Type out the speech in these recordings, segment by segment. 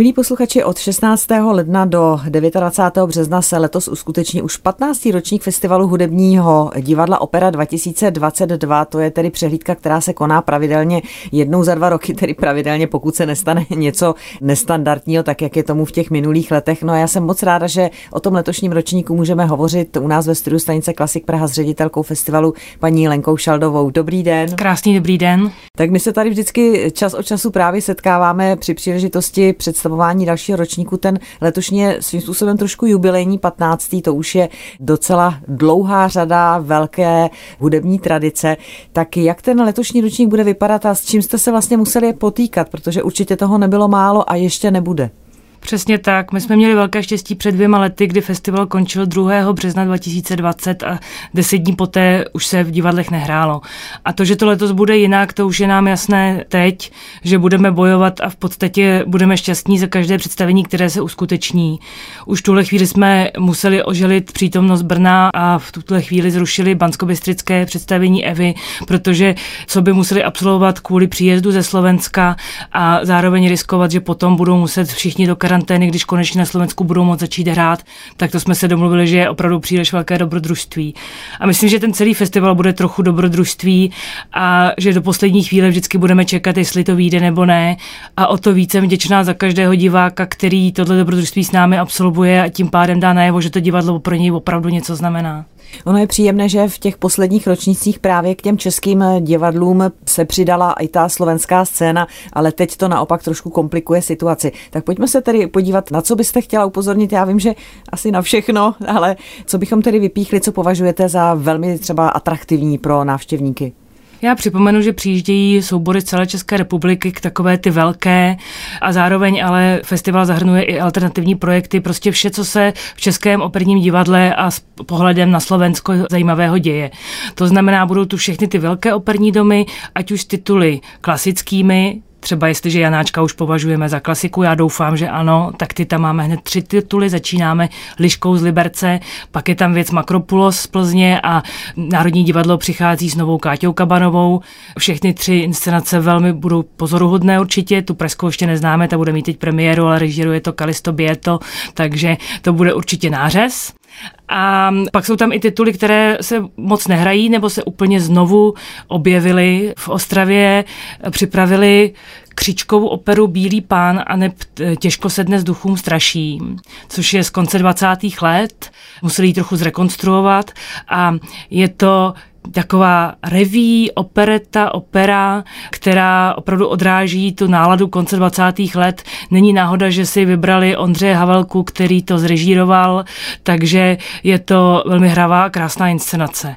Milí posluchači, od 16. ledna do 29. března se letos uskuteční už 15. ročník festivalu hudebního divadla Opera 2022. To je tedy přehlídka, která se koná pravidelně jednou za dva roky, tedy pravidelně, pokud se nestane něco nestandardního, tak jak je tomu v těch minulých letech. No a já jsem moc ráda, že o tom letošním ročníku můžeme hovořit u nás ve studiu stanice Klasik Praha s ředitelkou festivalu paní Lenkou Šaldovou. Dobrý den. Krásný dobrý den. Tak my se tady vždycky čas od času právě setkáváme při příležitosti představování dalšího ročníku. Ten letošní je svým způsobem trošku jubilejní 15. To už je docela dlouhá řada velké hudební tradice. Tak jak ten letošní ročník bude vypadat a s čím jste se vlastně museli potýkat, protože určitě toho nebylo málo a ještě nebude? Přesně tak. My jsme měli velké štěstí před dvěma lety, kdy festival končil 2. března 2020 a deset dní poté už se v divadlech nehrálo. A to, že to letos bude jinak, to už je nám jasné teď, že budeme bojovat a v podstatě budeme šťastní za každé představení, které se uskuteční. Už v tuhle chvíli jsme museli oželit přítomnost Brna a v tuhle chvíli zrušili banskobystrické představení Evy, protože co by museli absolvovat kvůli příjezdu ze Slovenska a zároveň riskovat, že potom budou muset všichni do karantény, když konečně na Slovensku budou moct začít hrát, tak to jsme se domluvili, že je opravdu příliš velké dobrodružství. A myslím, že ten celý festival bude trochu dobrodružství a že do poslední chvíle vždycky budeme čekat, jestli to vyjde nebo ne. A o to více vděčná za každého diváka, který tohle dobrodružství s námi absolvuje a tím pádem dá najevo, že to divadlo pro něj opravdu něco znamená. Ono je příjemné, že v těch posledních ročnících právě k těm českým divadlům se přidala i ta slovenská scéna, ale teď to naopak trošku komplikuje situaci. Tak pojďme se tedy podívat, na co byste chtěla upozornit. Já vím, že asi na všechno, ale co bychom tedy vypíchli, co považujete za velmi třeba atraktivní pro návštěvníky? Já připomenu, že přijíždějí soubory z celé České republiky k takové ty velké a zároveň ale festival zahrnuje i alternativní projekty, prostě vše, co se v Českém operním divadle a s pohledem na Slovensko zajímavého děje. To znamená, budou tu všechny ty velké operní domy, ať už tituly klasickými, Třeba jestliže Janáčka už považujeme za klasiku, já doufám, že ano, tak ty tam máme hned tři tituly. Začínáme Liškou z Liberce, pak je tam věc Makropulos z Plzně a Národní divadlo přichází s novou Káťou Kabanovou. Všechny tři inscenace velmi budou pozoruhodné určitě. Tu presku ještě neznáme, ta bude mít teď premiéru, ale režíruje to Kalisto Bieto, takže to bude určitě nářez. A pak jsou tam i tituly, které se moc nehrají nebo se úplně znovu objevily v Ostravě, připravili křičkovou operu Bílý pán a ne těžko se dnes duchům straší, což je z konce 20. let. Museli ji trochu zrekonstruovat a je to taková reví, opereta, opera, která opravdu odráží tu náladu konce 20. let. Není náhoda, že si vybrali Ondřeje Havelku, který to zrežíroval, takže je to velmi hravá, krásná inscenace.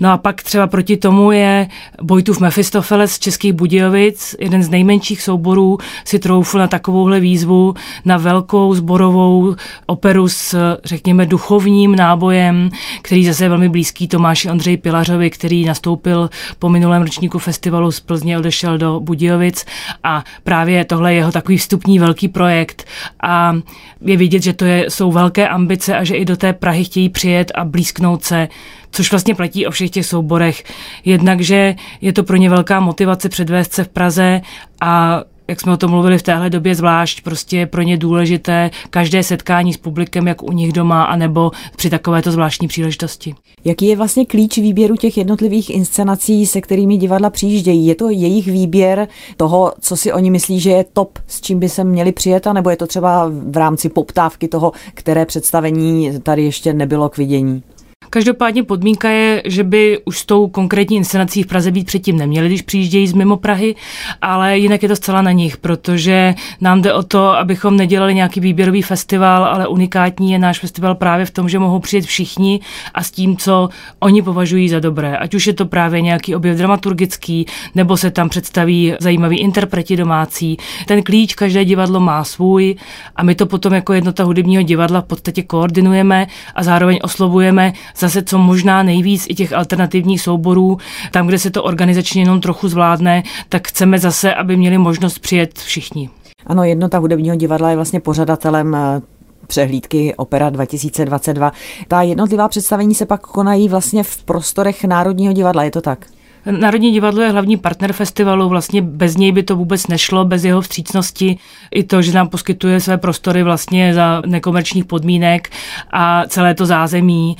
No a pak třeba proti tomu je Bojtův Mefistofeles z Českých Budějovic, jeden z nejmenších souborů si troufl na takovouhle výzvu, na velkou zborovou operu s, řekněme, duchovním nábojem, který zase je velmi blízký Tomáši Ondřej Pilařovi, který nastoupil po minulém ročníku festivalu z Plzně, odešel do Budějovic. A právě tohle je jeho takový vstupní velký projekt. A je vidět, že to je, jsou velké ambice a že i do té Prahy chtějí přijet a blízknout se což vlastně platí o všech těch souborech. Jednak, že je to pro ně velká motivace předvést se v Praze a jak jsme o tom mluvili v téhle době zvlášť, prostě je pro ně důležité každé setkání s publikem, jak u nich doma, anebo při takovéto zvláštní příležitosti. Jaký je vlastně klíč výběru těch jednotlivých inscenací, se kterými divadla přijíždějí? Je to jejich výběr toho, co si oni myslí, že je top, s čím by se měli přijet, nebo je to třeba v rámci poptávky toho, které představení tady ještě nebylo k vidění? Každopádně podmínka je, že by už s tou konkrétní inscenací v Praze být předtím neměli, když přijíždějí z mimo Prahy, ale jinak je to zcela na nich, protože nám jde o to, abychom nedělali nějaký výběrový festival, ale unikátní je náš festival právě v tom, že mohou přijet všichni a s tím, co oni považují za dobré. Ať už je to právě nějaký objev dramaturgický, nebo se tam představí zajímavý interpreti domácí. Ten klíč každé divadlo má svůj a my to potom jako jednota hudebního divadla v podstatě koordinujeme a zároveň oslovujeme zase co možná nejvíc i těch alternativních souborů, tam, kde se to organizačně jenom trochu zvládne, tak chceme zase, aby měli možnost přijet všichni. Ano, jednota hudebního divadla je vlastně pořadatelem eh, přehlídky Opera 2022. Ta jednotlivá představení se pak konají vlastně v prostorech Národního divadla, je to tak? Národní divadlo je hlavní partner festivalu, vlastně bez něj by to vůbec nešlo, bez jeho vstřícnosti. I to, že nám poskytuje své prostory vlastně za nekomerčních podmínek a celé to zázemí.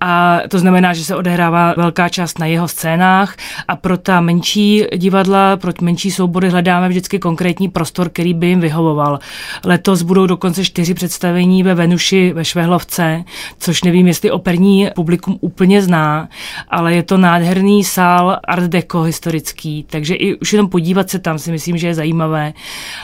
A to znamená, že se odehrává velká část na jeho scénách a pro ta menší divadla, pro menší soubory hledáme vždycky konkrétní prostor, který by jim vyhovoval. Letos budou dokonce čtyři představení ve Venuši ve Švehlovce, což nevím, jestli operní publikum úplně zná, ale je to nádherný sál Art Deco historický, takže i už jenom podívat se tam si myslím, že je zajímavé.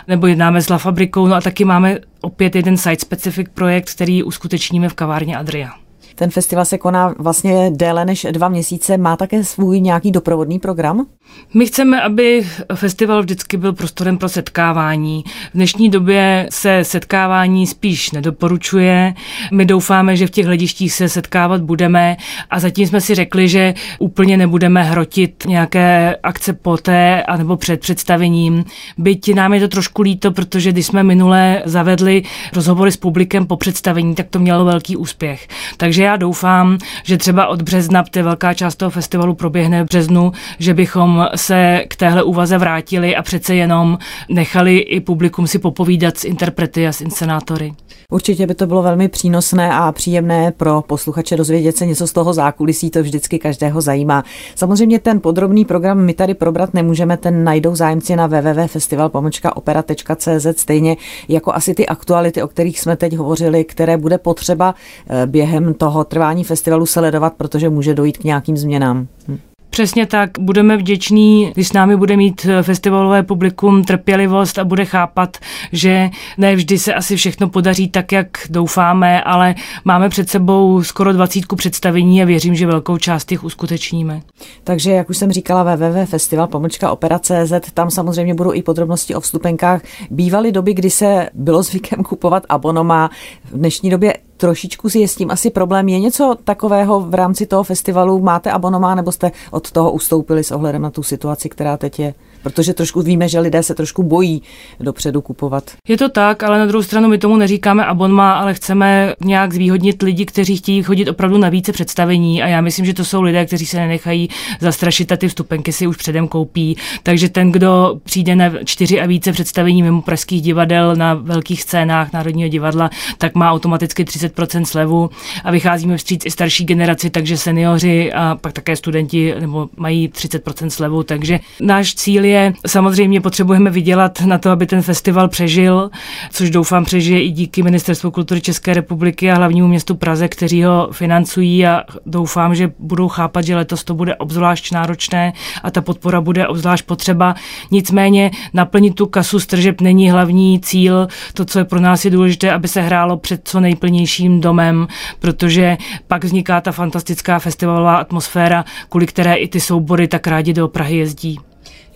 Nebo jednáme s La Fabrikou, no a taky máme opět jeden site-specific projekt, který uskutečníme v kavárně Adria. Ten festival se koná vlastně déle než dva měsíce. Má také svůj nějaký doprovodný program? My chceme, aby festival vždycky byl prostorem pro setkávání. V dnešní době se setkávání spíš nedoporučuje. My doufáme, že v těch hledištích se setkávat budeme a zatím jsme si řekli, že úplně nebudeme hrotit nějaké akce poté anebo před představením. Byť nám je to trošku líto, protože když jsme minule zavedli rozhovory s publikem po představení, tak to mělo velký úspěch. Takže já doufám, že třeba od března, protože velká část toho festivalu proběhne v březnu, že bychom se k téhle úvaze vrátili a přece jenom nechali i publikum si popovídat s interprety a s inscenátory. Určitě by to bylo velmi přínosné a příjemné pro posluchače dozvědět se něco z toho zákulisí, to vždycky každého zajímá. Samozřejmě ten podrobný program my tady probrat nemůžeme, ten najdou zájemci na www.festivalpomočkaopera.cz stejně jako asi ty aktuality, o kterých jsme teď hovořili, které bude potřeba eh, během toho trvání festivalu sledovat, protože může dojít k nějakým změnám. Hm. Přesně tak, budeme vděční, když s námi bude mít eh, festivalové publikum trpělivost a bude chápat, že ne vždy se asi všechno podaří tak, jak doufáme, ale máme před sebou skoro 20 představení a věřím, že velkou část těch uskutečníme. Takže, jak už jsem říkala, www.festival opera.cz, tam samozřejmě budou i podrobnosti o vstupenkách. Bývaly doby, kdy se bylo zvykem kupovat abonoma. V dnešní době trošičku si je s tím asi problém. Je něco takového v rámci toho festivalu? Máte abonomá nebo jste od toho ustoupili s ohledem na tu situaci, která teď je? Protože trošku víme, že lidé se trošku bojí dopředu kupovat. Je to tak, ale na druhou stranu my tomu neříkáme abonma, ale chceme nějak zvýhodnit lidi, kteří chtějí chodit opravdu na více představení a já myslím, že to jsou lidé, kteří se nenechají zastrašit a ty vstupenky si už předem koupí. Takže ten, kdo přijde na čtyři a více představení mimo pražských divadel na velkých scénách Národního divadla, tak má automaticky 30% slevu a vycházíme vstříc i starší generaci, takže seniori a pak také studenti nebo mají 30% slevu, takže náš cíl je je, samozřejmě potřebujeme vydělat na to, aby ten festival přežil, což doufám přežije i díky Ministerstvu kultury České republiky a hlavnímu městu Praze, kteří ho financují a doufám, že budou chápat, že letos to bude obzvlášť náročné a ta podpora bude obzvlášť potřeba. Nicméně naplnit tu kasu stržeb není hlavní cíl. To, co je pro nás je důležité, aby se hrálo před co nejplnějším domem, protože pak vzniká ta fantastická festivalová atmosféra, kvůli které i ty soubory tak rádi do Prahy jezdí.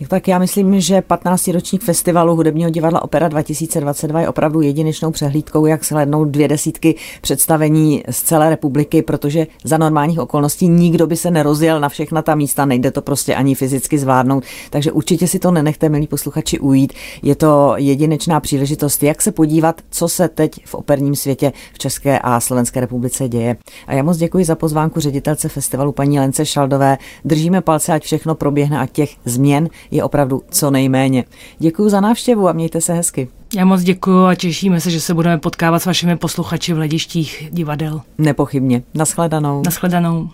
Tak já myslím, že 15. ročník festivalu hudebního divadla Opera 2022 je opravdu jedinečnou přehlídkou, jak slednout dvě desítky představení z celé republiky, protože za normálních okolností nikdo by se nerozjel na všechna ta místa, nejde to prostě ani fyzicky zvládnout. Takže určitě si to nenechte, milí posluchači, ujít. Je to jedinečná příležitost, jak se podívat, co se teď v operním světě v České a Slovenské republice děje. A já moc děkuji za pozvánku ředitelce festivalu paní Lence Šaldové. Držíme palce, ať všechno proběhne a těch změn je opravdu co nejméně. Děkuji za návštěvu a mějte se hezky. Já moc děkuji a těšíme se, že se budeme potkávat s vašimi posluchači v hledištích divadel. Nepochybně. Naschledanou. Naschledanou.